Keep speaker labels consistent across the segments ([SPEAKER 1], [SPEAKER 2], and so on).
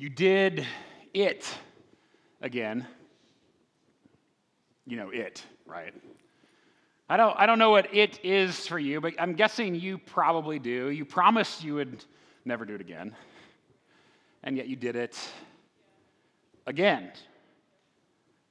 [SPEAKER 1] You did it again. You know it, right? I don't, I don't know what it is for you, but I'm guessing you probably do. You promised you would never do it again, and yet you did it again.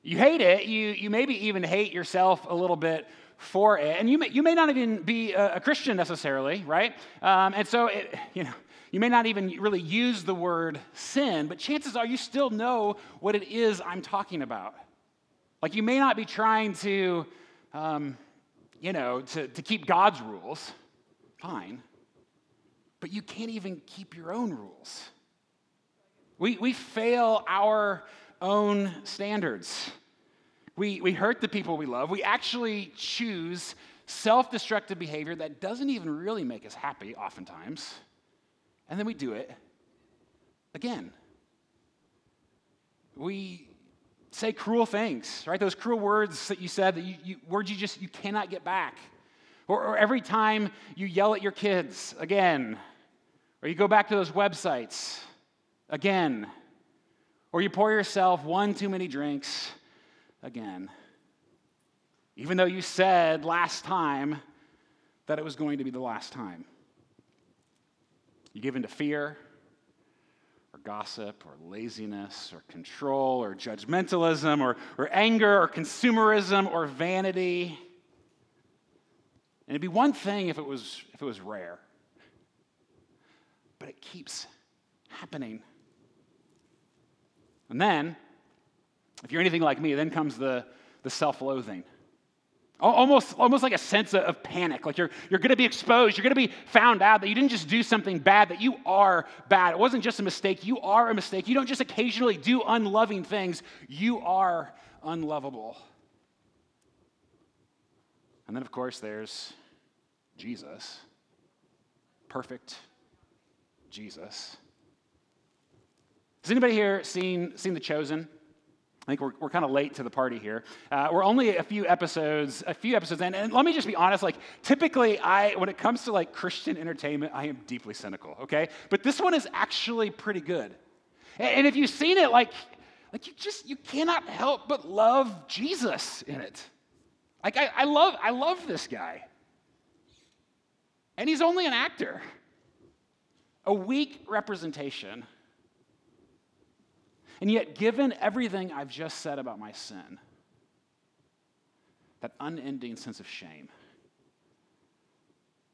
[SPEAKER 1] You hate it. You, you maybe even hate yourself a little bit for it. And you may, you may not even be a, a Christian necessarily, right? Um, and so, it, you know, you may not even really use the word sin, but chances are you still know what it is I'm talking about. Like you may not be trying to, um, you know, to, to keep God's rules. Fine. But you can't even keep your own rules. We, we fail our own standards. We, we hurt the people we love. We actually choose self destructive behavior that doesn't even really make us happy, oftentimes. And then we do it again. We say cruel things, right? Those cruel words that you said, that you, you words you just you cannot get back. Or, or every time you yell at your kids again, or you go back to those websites again, or you pour yourself one too many drinks again. Even though you said last time that it was going to be the last time. You give in to fear, or gossip, or laziness, or control, or judgmentalism, or, or anger, or consumerism, or vanity. And it'd be one thing if it was, if it was rare, but it keeps happening. And then, if you're anything like me, then comes the, the self loathing. Almost, almost like a sense of panic. Like you're, you're going to be exposed. You're going to be found out that you didn't just do something bad, that you are bad. It wasn't just a mistake. You are a mistake. You don't just occasionally do unloving things, you are unlovable. And then, of course, there's Jesus. Perfect Jesus. Has anybody here seen, seen The Chosen? I think we're, we're kind of late to the party here. Uh, we're only a few episodes, a few episodes in, and let me just be honest. Like, typically, I when it comes to like Christian entertainment, I am deeply cynical. Okay, but this one is actually pretty good. And, and if you've seen it, like, like you just you cannot help but love Jesus in it. Like, I, I love I love this guy, and he's only an actor, a weak representation and yet, given everything I've just said about my sin, that unending sense of shame,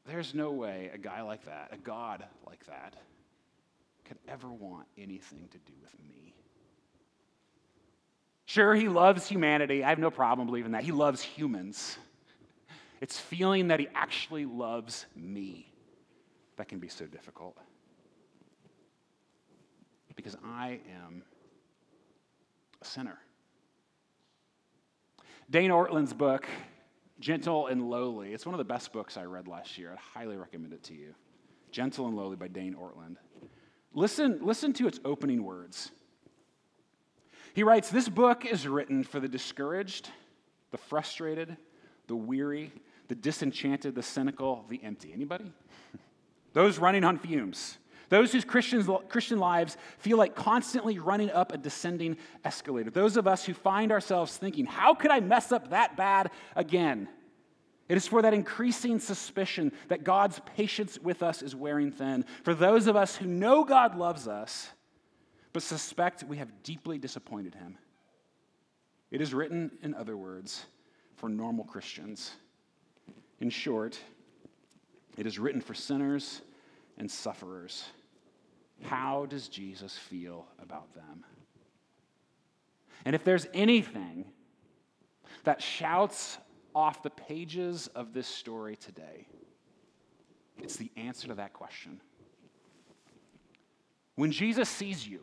[SPEAKER 1] there's no way a guy like that, a God like that, could ever want anything to do with me. Sure, he loves humanity. I have no problem believing that. He loves humans. It's feeling that he actually loves me that can be so difficult. Because I am sinner. Dane Ortlund's book, Gentle and Lowly, it's one of the best books I read last year. I'd highly recommend it to you. Gentle and Lowly by Dane Ortlund. Listen, listen to its opening words. He writes This book is written for the discouraged, the frustrated, the weary, the disenchanted, the cynical, the empty. Anybody? Those running on fumes those whose Christians, Christian lives feel like constantly running up a descending escalator. Those of us who find ourselves thinking, how could I mess up that bad again? It is for that increasing suspicion that God's patience with us is wearing thin. For those of us who know God loves us, but suspect we have deeply disappointed him. It is written, in other words, for normal Christians. In short, it is written for sinners and sufferers. How does Jesus feel about them? And if there's anything that shouts off the pages of this story today, it's the answer to that question. When Jesus sees you,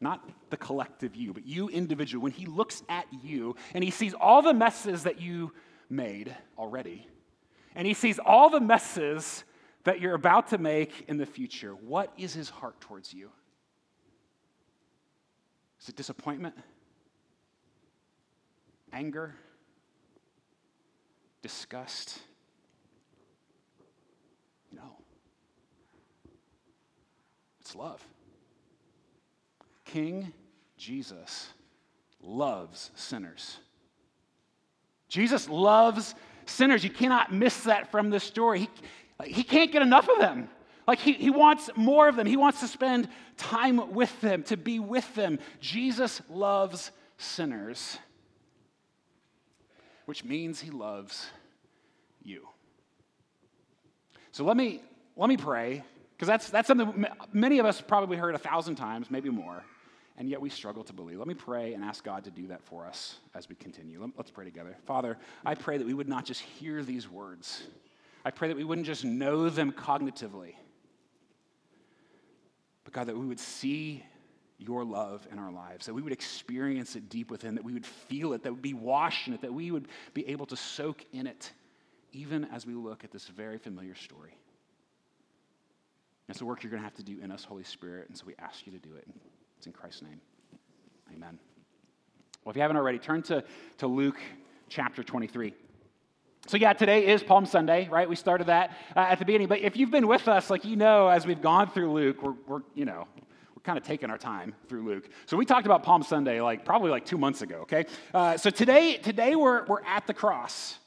[SPEAKER 1] not the collective you, but you individual, when he looks at you and he sees all the messes that you made already, and he sees all the messes that you're about to make in the future, what is his heart towards you? Is it disappointment? Anger? Disgust? No. It's love. King Jesus loves sinners. Jesus loves sinners. You cannot miss that from this story. He, he can't get enough of them. Like he, he wants more of them. He wants to spend time with them, to be with them. Jesus loves sinners, which means he loves you. So let me, let me pray, because that's, that's something many of us probably heard a thousand times, maybe more, and yet we struggle to believe. Let me pray and ask God to do that for us as we continue. Let's pray together. Father, I pray that we would not just hear these words, I pray that we wouldn't just know them cognitively but God, that we would see your love in our lives, that we would experience it deep within, that we would feel it, that would be washed in it, that we would be able to soak in it, even as we look at this very familiar story. That's the work you're going to have to do in us, Holy Spirit, and so we ask you to do it. It's in Christ's name. Amen. Well, if you haven't already, turn to, to Luke chapter 23. So, yeah, today is Palm Sunday, right? We started that uh, at the beginning. But if you've been with us, like you know, as we've gone through Luke, we're, we're you know, we're kind of taking our time through Luke. So we talked about Palm Sunday like probably like two months ago, okay? Uh, so today, today we're, we're at the cross.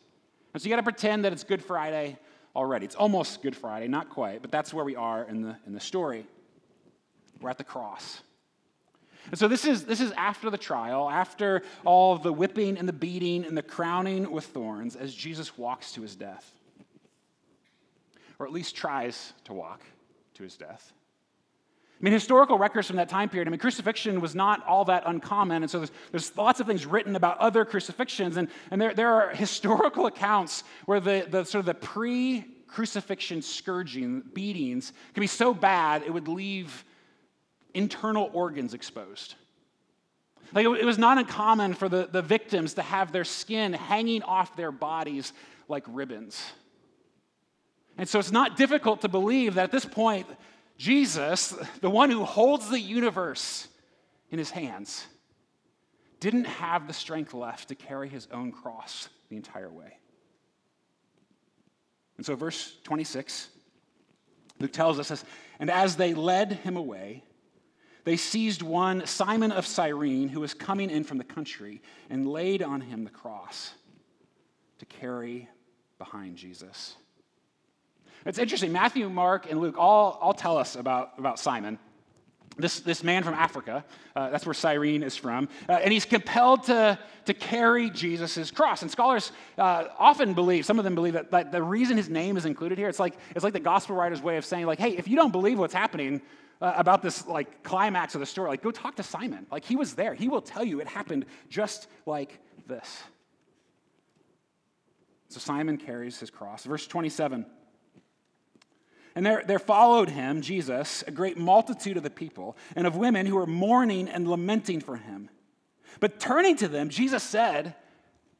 [SPEAKER 1] And so you got to pretend that it's Good Friday already. It's almost Good Friday, not quite, but that's where we are in the, in the story. We're at the cross. And so this is, this is after the trial, after all the whipping and the beating and the crowning with thorns as Jesus walks to his death. Or at least tries to walk to his death. I mean, historical records from that time period, I mean, crucifixion was not all that uncommon. And so there's, there's lots of things written about other crucifixions. And, and there, there are historical accounts where the, the sort of the pre crucifixion scourging, beatings, can be so bad it would leave internal organs exposed. Like it was not uncommon for the, the victims to have their skin hanging off their bodies like ribbons. And so it's not difficult to believe that at this point, Jesus, the one who holds the universe in his hands, didn't have the strength left to carry his own cross the entire way. And so, verse 26, Luke tells us and as they led him away, they seized one, Simon of Cyrene, who was coming in from the country, and laid on him the cross to carry behind Jesus. It's interesting. Matthew, Mark, and Luke all, all tell us about, about Simon. This, this man from Africa, uh, that's where Cyrene is from, uh, and he's compelled to, to carry Jesus' cross. And scholars uh, often believe, some of them believe that, that the reason his name is included here, it's like, it's like the gospel writer's way of saying, like, hey, if you don't believe what's happening, uh, about this like climax of the story, like go talk to Simon. Like he was there. He will tell you it happened just like this. So Simon carries his cross. Verse 27. And there, there followed him, Jesus, a great multitude of the people and of women who were mourning and lamenting for him. But turning to them, Jesus said,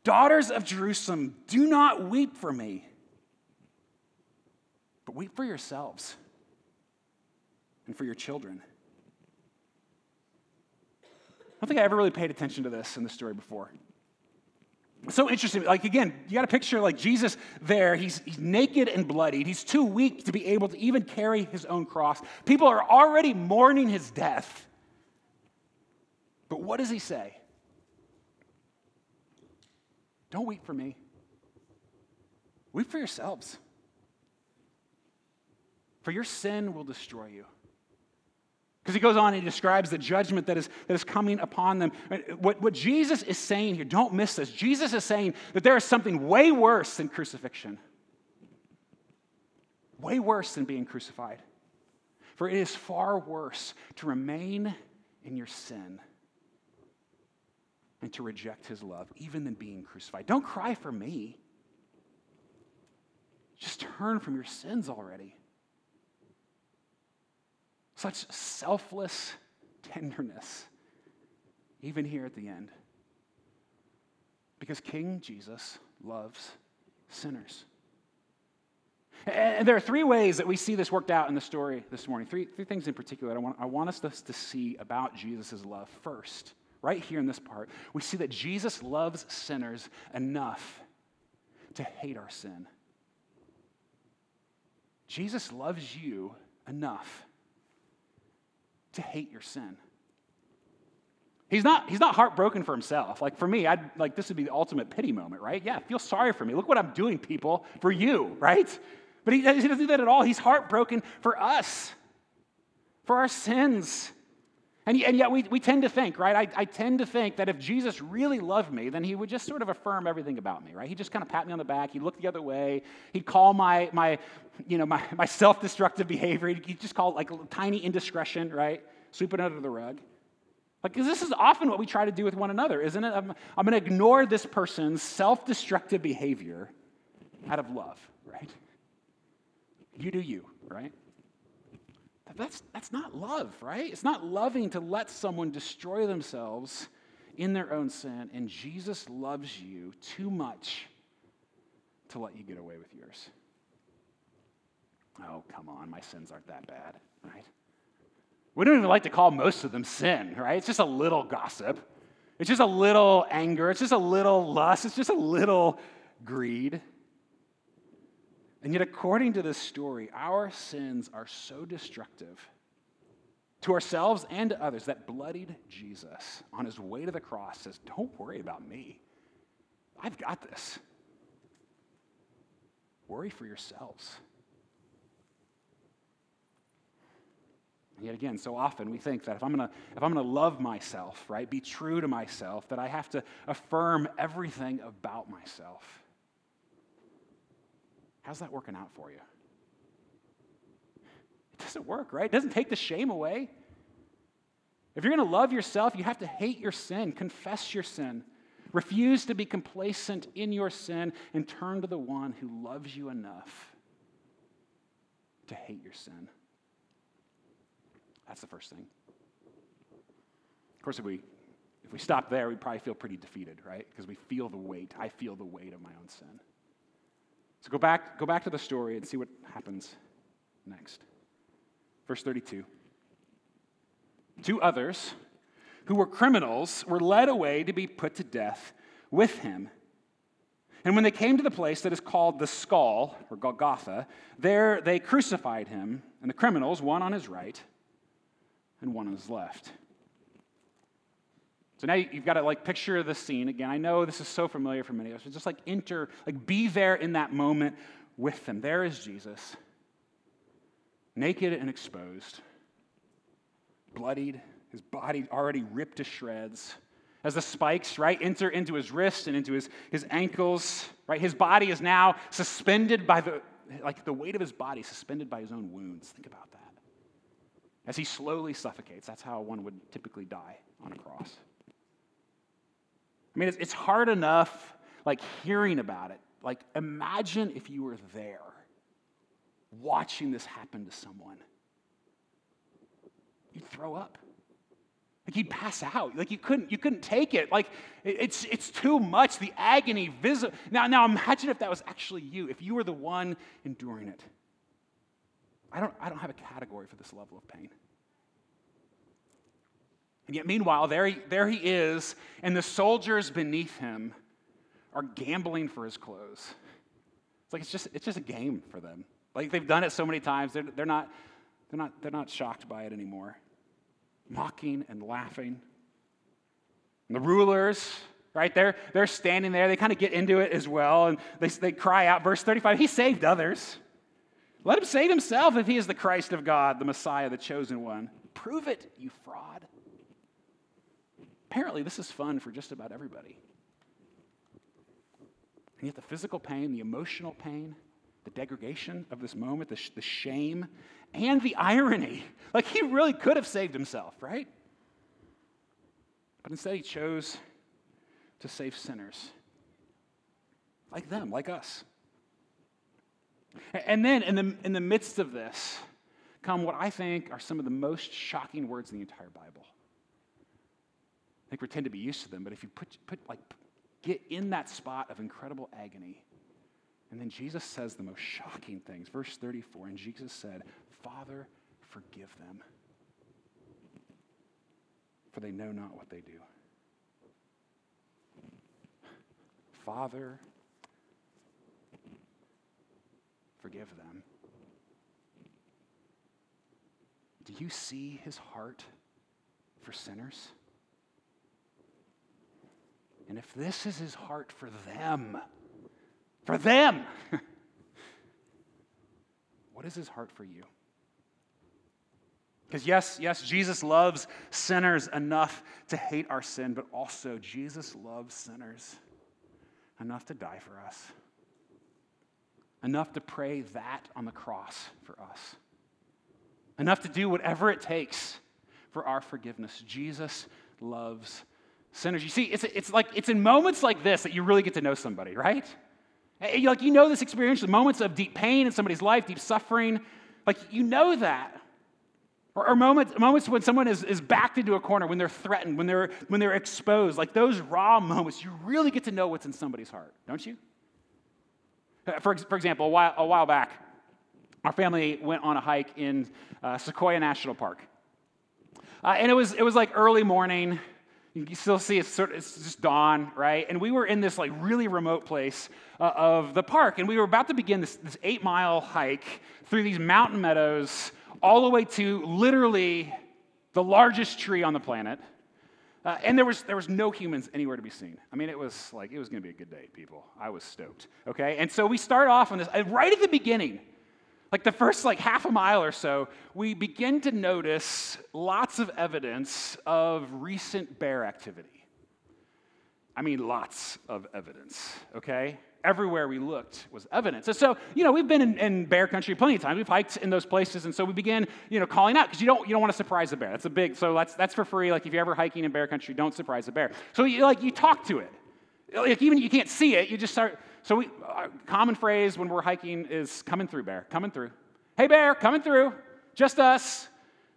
[SPEAKER 1] Daughters of Jerusalem, do not weep for me, but weep for yourselves and for your children. I don't think I ever really paid attention to this in the story before. It's so interesting. Like, again, you got a picture like Jesus there. He's, he's naked and bloodied. He's too weak to be able to even carry his own cross. People are already mourning his death. But what does he say? Don't weep for me. Weep for yourselves. For your sin will destroy you. Because he goes on and he describes the judgment that is, that is coming upon them. What, what Jesus is saying here, don't miss this. Jesus is saying that there is something way worse than crucifixion, way worse than being crucified. For it is far worse to remain in your sin and to reject his love, even than being crucified. Don't cry for me. Just turn from your sins already. Such selfless tenderness, even here at the end. Because King Jesus loves sinners. And there are three ways that we see this worked out in the story this morning. Three, three things in particular I want, I want us to see about Jesus' love. First, right here in this part, we see that Jesus loves sinners enough to hate our sin. Jesus loves you enough to hate your sin. He's not, he's not heartbroken for himself. Like for me, I'd like this would be the ultimate pity moment, right? Yeah, feel sorry for me. Look what I'm doing, people, for you, right? But he, he doesn't do that at all. He's heartbroken for us, for our sins. And, and yet we, we tend to think, right? I, I tend to think that if Jesus really loved me, then he would just sort of affirm everything about me, right? He'd just kind of pat me on the back. He'd look the other way. He'd call my, my, you know, my, my self-destructive behavior. He'd just call it like a tiny indiscretion, right? Sweep it under the rug. Like, this is often what we try to do with one another, isn't it? I'm, I'm going to ignore this person's self destructive behavior out of love, right? You do you, right? That's, that's not love, right? It's not loving to let someone destroy themselves in their own sin, and Jesus loves you too much to let you get away with yours. Oh, come on, my sins aren't that bad, right? We don't even like to call most of them sin, right? It's just a little gossip. It's just a little anger. It's just a little lust. It's just a little greed. And yet, according to this story, our sins are so destructive to ourselves and to others that bloodied Jesus on his way to the cross says, Don't worry about me. I've got this. Worry for yourselves. Yet again, so often we think that if I'm gonna if I'm gonna love myself, right, be true to myself, that I have to affirm everything about myself. How's that working out for you? It doesn't work, right? It doesn't take the shame away. If you're gonna love yourself, you have to hate your sin, confess your sin, refuse to be complacent in your sin, and turn to the one who loves you enough to hate your sin. That's the first thing. Of course, if we if we stop there, we probably feel pretty defeated, right? Because we feel the weight. I feel the weight of my own sin. So go back, go back to the story and see what happens next. Verse 32. Two others who were criminals were led away to be put to death with him. And when they came to the place that is called the skull, or Golgotha, there they crucified him, and the criminals, one on his right and one on his left. So now you've got to like picture the scene again. I know this is so familiar for many of us, but just like enter, like be there in that moment with them. There is Jesus, naked and exposed, bloodied, his body already ripped to shreds. As the spikes, right, enter into his wrists and into his, his ankles, right? His body is now suspended by the, like the weight of his body suspended by his own wounds. Think about that as he slowly suffocates. That's how one would typically die on a cross. I mean, it's, it's hard enough, like, hearing about it. Like, imagine if you were there watching this happen to someone. You'd throw up. Like you'd pass out. Like you couldn't, you couldn't take it. Like it's it's too much. The agony visible. Now, now imagine if that was actually you, if you were the one enduring it. I don't, I don't have a category for this level of pain. And yet, meanwhile, there he, there he is, and the soldiers beneath him are gambling for his clothes. It's like it's just, it's just a game for them. Like they've done it so many times, they're, they're, not, they're, not, they're not shocked by it anymore. Mocking and laughing. And the rulers, right, they're, they're standing there. They kind of get into it as well, and they, they cry out, verse 35, He saved others. Let him save himself if he is the Christ of God, the Messiah, the chosen one. Prove it, you fraud. Apparently, this is fun for just about everybody. And yet, the physical pain, the emotional pain, the degradation of this moment, the, sh- the shame, and the irony like, he really could have saved himself, right? But instead, he chose to save sinners like them, like us. And then in the, in the midst of this come what I think are some of the most shocking words in the entire Bible. I think we tend to be used to them, but if you put, put like, get in that spot of incredible agony, and then Jesus says the most shocking things. Verse 34, and Jesus said, Father, forgive them, for they know not what they do. Father, forgive them. Do you see his heart for sinners? And if this is his heart for them, for them, what is his heart for you? Because, yes, yes, Jesus loves sinners enough to hate our sin, but also Jesus loves sinners enough to die for us, enough to pray that on the cross for us, enough to do whatever it takes for our forgiveness. Jesus loves sinners. You see, it's, it's like it's in moments like this that you really get to know somebody, right? Like you know this experience, the moments of deep pain in somebody's life, deep suffering, like you know that. Or, or moments, moments when someone is, is backed into a corner, when they're threatened, when they're, when they're exposed, like those raw moments, you really get to know what's in somebody's heart, don't you? Uh, for, for example, a while, a while back, our family went on a hike in uh, Sequoia National Park. Uh, and it was, it was like early morning. You still see it's, sort of, it's just dawn, right? And we were in this like really remote place uh, of the park, and we were about to begin this, this eight mile hike through these mountain meadows all the way to literally the largest tree on the planet. Uh, and there was, there was no humans anywhere to be seen. I mean, it was like, it was going to be a good day, people. I was stoked, okay? And so we start off on this, right at the beginning, like the first like half a mile or so, we begin to notice lots of evidence of recent bear activity. I mean, lots of evidence, okay? everywhere we looked was evidence. And so, you know, we've been in, in, bear country plenty of times. We've hiked in those places, and so we began, you know, calling out because you don't you don't want to surprise the bear. That's a big so that's that's for free. Like if you're ever hiking in bear country, don't surprise the bear. So you like you talk to it. Like even you can't see it, you just start. So we uh, common phrase when we're hiking is coming through bear, coming through. Hey bear, coming through. Just us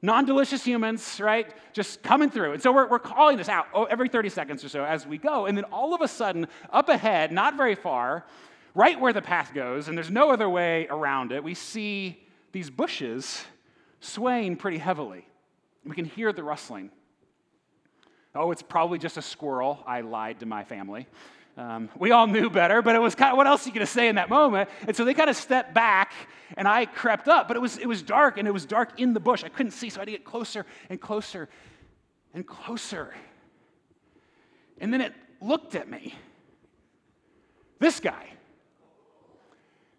[SPEAKER 1] non delicious humans, right? Just coming through. And so we're, we're calling this out oh, every 30 seconds or so as we go. And then all of a sudden, up ahead, not very far, right where the path goes, and there's no other way around it, we see these bushes swaying pretty heavily. We can hear the rustling. Oh, it's probably just a squirrel. I lied to my family. Um, we all knew better, but it was kind of what else are you going to say in that moment? And so they kind of stepped back, and I crept up, but it was, it was dark, and it was dark in the bush. I couldn't see, so I had to get closer and closer and closer. And then it looked at me. This guy.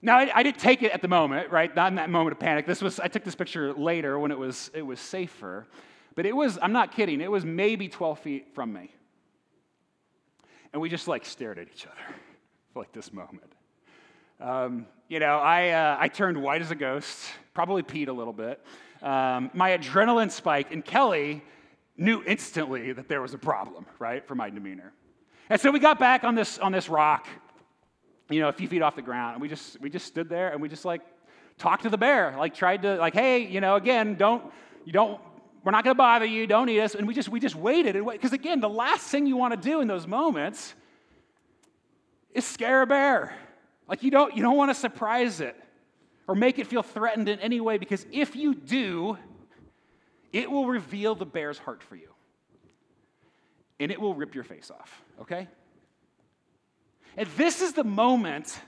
[SPEAKER 1] Now, I, I, didn't take it at the moment, right? Not in that moment of panic. This was, I took this picture later when it was, it was safer. But it was, I'm not kidding, it was maybe 12 feet from me. And we just like stared at each other for like this moment. Um, you know, I, uh, I turned white as a ghost, probably peed a little bit. Um, my adrenaline spiked, and Kelly knew instantly that there was a problem, right, for my demeanor. And so we got back on this, on this rock, you know, a few feet off the ground, and we just, we just stood there and we just like talked to the bear, like tried to, like, hey, you know, again, don't, you don't we're not going to bother you. Don't eat us. And we just, we just waited. Because again, the last thing you want to do in those moments is scare a bear. Like you don't, you don't want to surprise it or make it feel threatened in any way because if you do, it will reveal the bear's heart for you. And it will rip your face off, okay? And this is the moment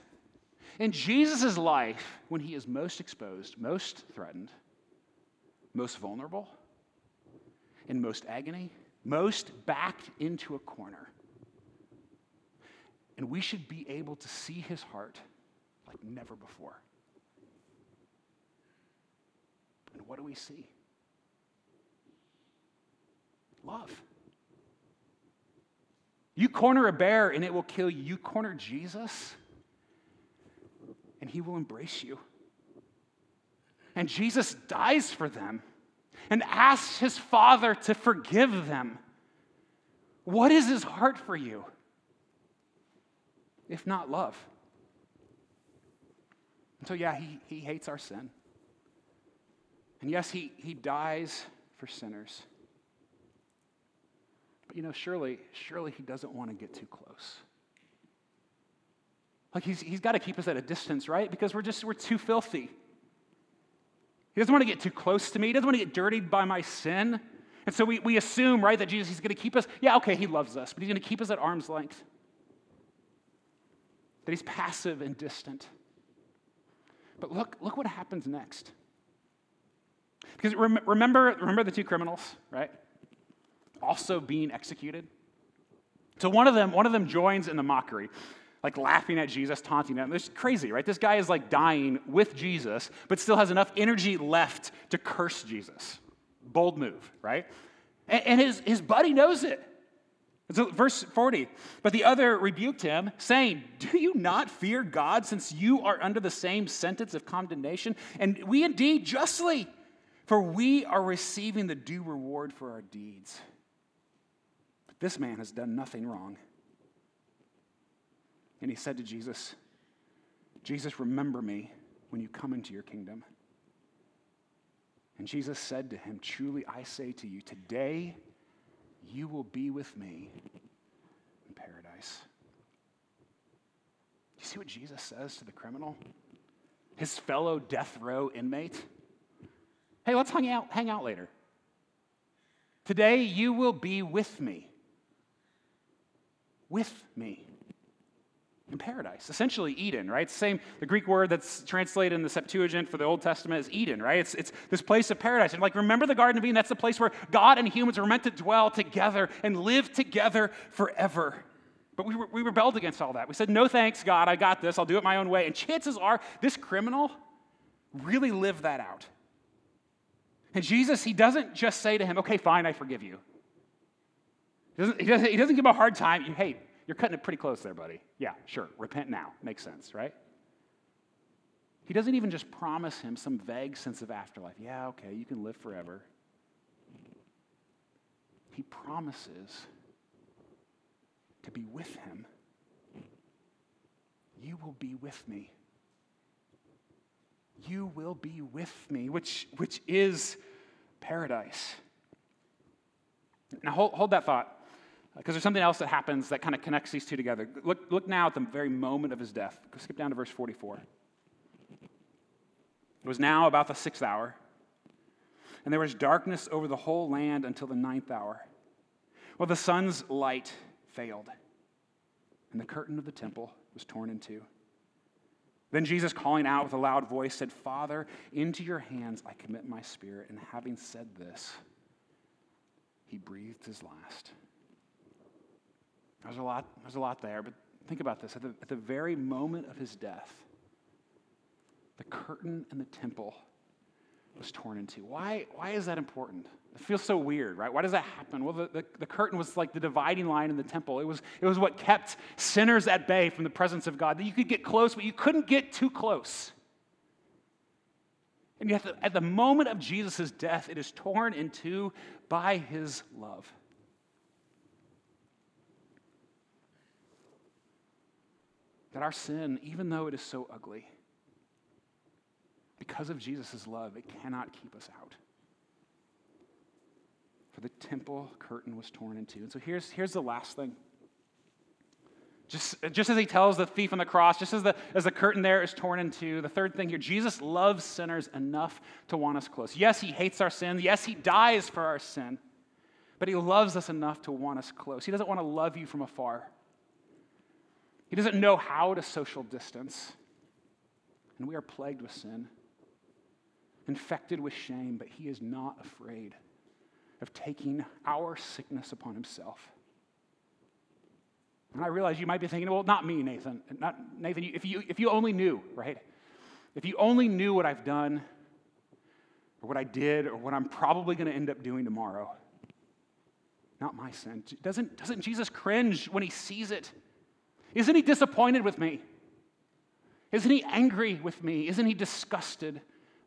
[SPEAKER 1] in Jesus' life when he is most exposed, most threatened, most vulnerable in most agony, most backed into a corner. And we should be able to see his heart like never before. And what do we see? Love. You corner a bear and it will kill you. You corner Jesus and he will embrace you. And Jesus dies for them and asks his Father to forgive them. What is his heart for you? If not love. And so, yeah, he, he hates our sin. And yes, he, he dies for sinners. But you know, surely, surely he doesn't want to get too close. Like he's, he's got to keep us at a distance, right? Because we're just, we're too filthy. He doesn't want to get too close to me. He doesn't want to get dirtied by my sin. And so we, we assume, right, that Jesus, he's going to keep us. Yeah, okay, he loves us, but he's going to keep us at arm's length. That he's passive and distant. But look, look what happens next. Because remember, remember the two criminals, right? Also being executed. So one of them, one of them joins in the mockery, like laughing at Jesus, taunting him. It's crazy, right? This guy is like dying with Jesus, but still has enough energy left to curse Jesus. Bold move, right? And, and his, his buddy knows it. So verse 40, but the other rebuked him, saying, Do you not fear God, since you are under the same sentence of condemnation? And we indeed justly, for we are receiving the due reward for our deeds. But this man has done nothing wrong. And he said to Jesus, Jesus, remember me when you come into your kingdom. And Jesus said to him, Truly I say to you, today you will be with me in paradise. You see what Jesus says to the criminal? His fellow death row inmate? Hey, let's hang out, hang out later. Today you will be with me. With me in paradise. Essentially, Eden, right? Same, the Greek word that's translated in the Septuagint for the Old Testament is Eden, right? It's, it's this place of paradise. And like, remember the Garden of Eden? That's the place where God and humans were meant to dwell together and live together forever. But we, we rebelled against all that. We said, no thanks, God, I got this. I'll do it my own way. And chances are, this criminal really lived that out. And Jesus, he doesn't just say to him, okay, fine, I forgive you. He doesn't, he doesn't, he doesn't give him a hard time. Hey, you're cutting it pretty close there, buddy. Yeah, sure. Repent now. Makes sense, right? He doesn't even just promise him some vague sense of afterlife. Yeah, okay, you can live forever. He promises to be with him. You will be with me. You will be with me, which, which is paradise. Now, hold, hold that thought. Because there's something else that happens that kind of connects these two together. Look, look now at the very moment of his death. Go skip down to verse 44. It was now about the sixth hour, and there was darkness over the whole land until the ninth hour. Well, the sun's light failed, and the curtain of the temple was torn in two. Then Jesus, calling out with a loud voice, said, Father, into your hands I commit my spirit. And having said this, he breathed his last. There's a lot, there's a lot there, but think about this. At the, at the very moment of his death, the curtain in the temple was torn in two. Why, why is that important? It feels so weird, right? Why does that happen? Well, the, the, the, curtain was like the dividing line in the temple. It was, it was what kept sinners at bay from the presence of God. That you could get close, but you couldn't get too close. And yet, at the moment of Jesus' death, it is torn in two by his love. That our sin, even though it is so ugly, because of Jesus' love, it cannot keep us out. For the temple curtain was torn in two. And so here's, here's the last thing. Just, just as he tells the thief on the cross, just as the, as the curtain there is torn in two, the third thing here, Jesus loves sinners enough to want us close. Yes, he hates our sin. Yes, he dies for our sin. But he loves us enough to want us close. He doesn't want to love you from afar. He doesn't know how to social distance. And we are plagued with sin, infected with shame, but he is not afraid of taking our sickness upon himself. And I realize you might be thinking, well, not me, Nathan. Not, Nathan, if you, if you only knew, right? If you only knew what I've done, or what I did, or what I'm probably going to end up doing tomorrow. Not my sin. Doesn't, doesn't Jesus cringe when he sees it? Isn't he disappointed with me? Isn't he angry with me? Isn't he disgusted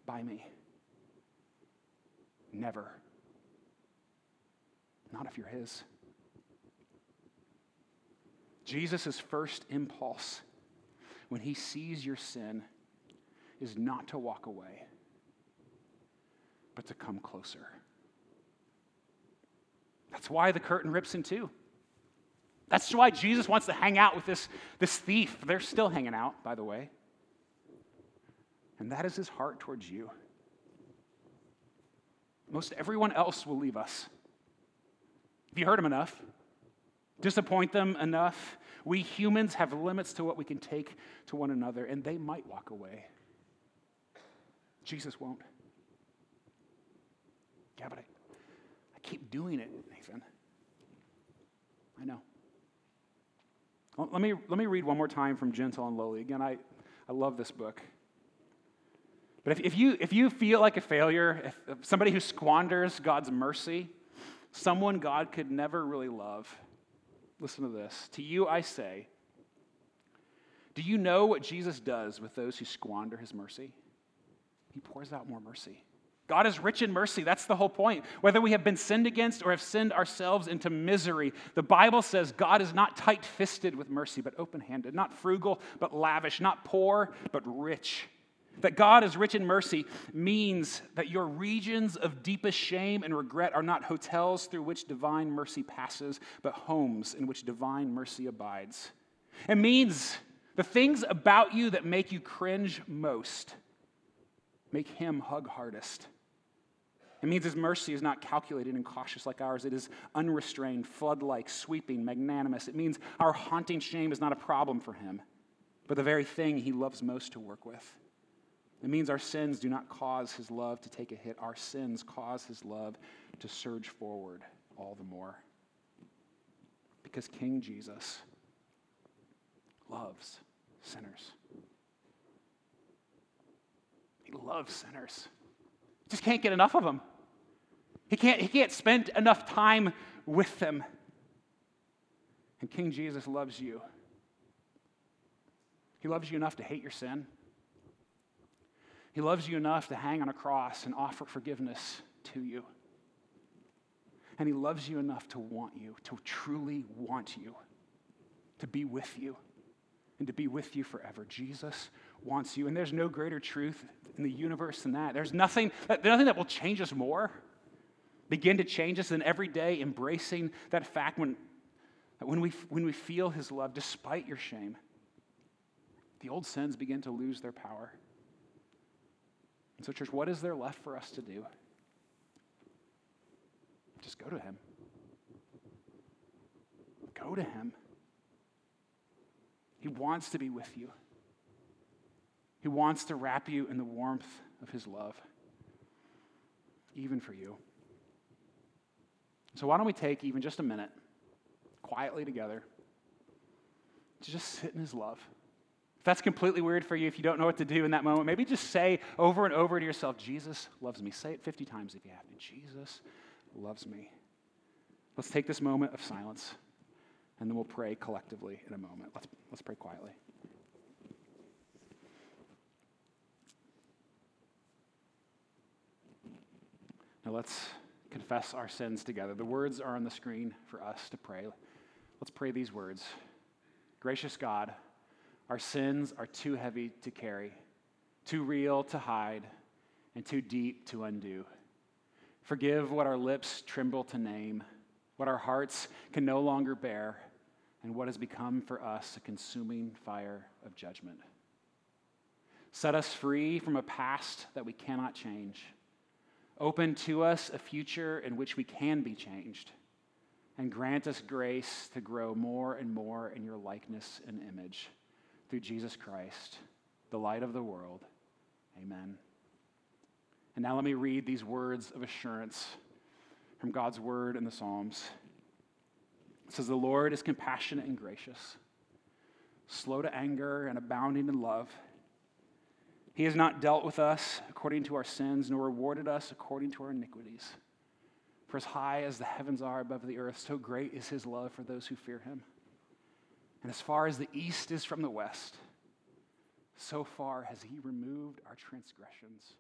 [SPEAKER 1] by me? Never. Not if you're his. Jesus' first impulse when he sees your sin is not to walk away, but to come closer. That's why the curtain rips in two. That's why Jesus wants to hang out with this, this thief. They're still hanging out, by the way. And that is his heart towards you. Most everyone else will leave us. If you hurt them enough, disappoint them enough, we humans have limits to what we can take to one another, and they might walk away. Jesus won't. Yeah, but I, I keep doing it, Nathan. I know. Let me, let me read one more time from Gentle and Lowly. Again, I, I love this book. But if, if, you, if you feel like a failure, if, if somebody who squanders God's mercy, someone God could never really love, listen to this. To you I say, do you know what Jesus does with those who squander his mercy? He pours out more mercy. God is rich in mercy. That's the whole point. Whether we have been sinned against or have sinned ourselves into misery, the Bible says God is not tight fisted with mercy, but open handed, not frugal, but lavish, not poor, but rich. That God is rich in mercy means that your regions of deepest shame and regret are not hotels through which divine mercy passes, but homes in which divine mercy abides. It means the things about you that make you cringe most make him hug hardest. It means his mercy is not calculated and cautious like ours. It is unrestrained, flood like, sweeping, magnanimous. It means our haunting shame is not a problem for him, but the very thing he loves most to work with. It means our sins do not cause his love to take a hit. Our sins cause his love to surge forward all the more. Because King Jesus loves sinners. He loves sinners. Just can't get enough of them. He can't, he can't spend enough time with them. And King Jesus loves you. He loves you enough to hate your sin. He loves you enough to hang on a cross and offer forgiveness to you. And He loves you enough to want you, to truly want you, to be with you, and to be with you forever. Jesus wants you. And there's no greater truth in the universe than that. There's nothing, there's nothing that will change us more, begin to change us than every day embracing that fact when, when, we, when we feel His love despite your shame. The old sins begin to lose their power. And so, church, what is there left for us to do? Just go to Him. Go to Him. He wants to be with you. He wants to wrap you in the warmth of His love, even for you. So, why don't we take even just a minute, quietly together, to just sit in His love? If that's completely weird for you, if you don't know what to do in that moment, maybe just say over and over to yourself, Jesus loves me. Say it 50 times if you have to. Jesus loves me. Let's take this moment of silence, and then we'll pray collectively in a moment. Let's, let's pray quietly. Now let's confess our sins together. The words are on the screen for us to pray. Let's pray these words Gracious God, our sins are too heavy to carry, too real to hide, and too deep to undo. Forgive what our lips tremble to name, what our hearts can no longer bear, and what has become for us a consuming fire of judgment. Set us free from a past that we cannot change. Open to us a future in which we can be changed. And grant us grace to grow more and more in your likeness and image through Jesus Christ, the light of the world. Amen. And now let me read these words of assurance from God's word in the Psalms. It says, The Lord is compassionate and gracious, slow to anger and abounding in love. He has not dealt with us according to our sins, nor rewarded us according to our iniquities. For as high as the heavens are above the earth, so great is his love for those who fear him. And as far as the east is from the west, so far has he removed our transgressions.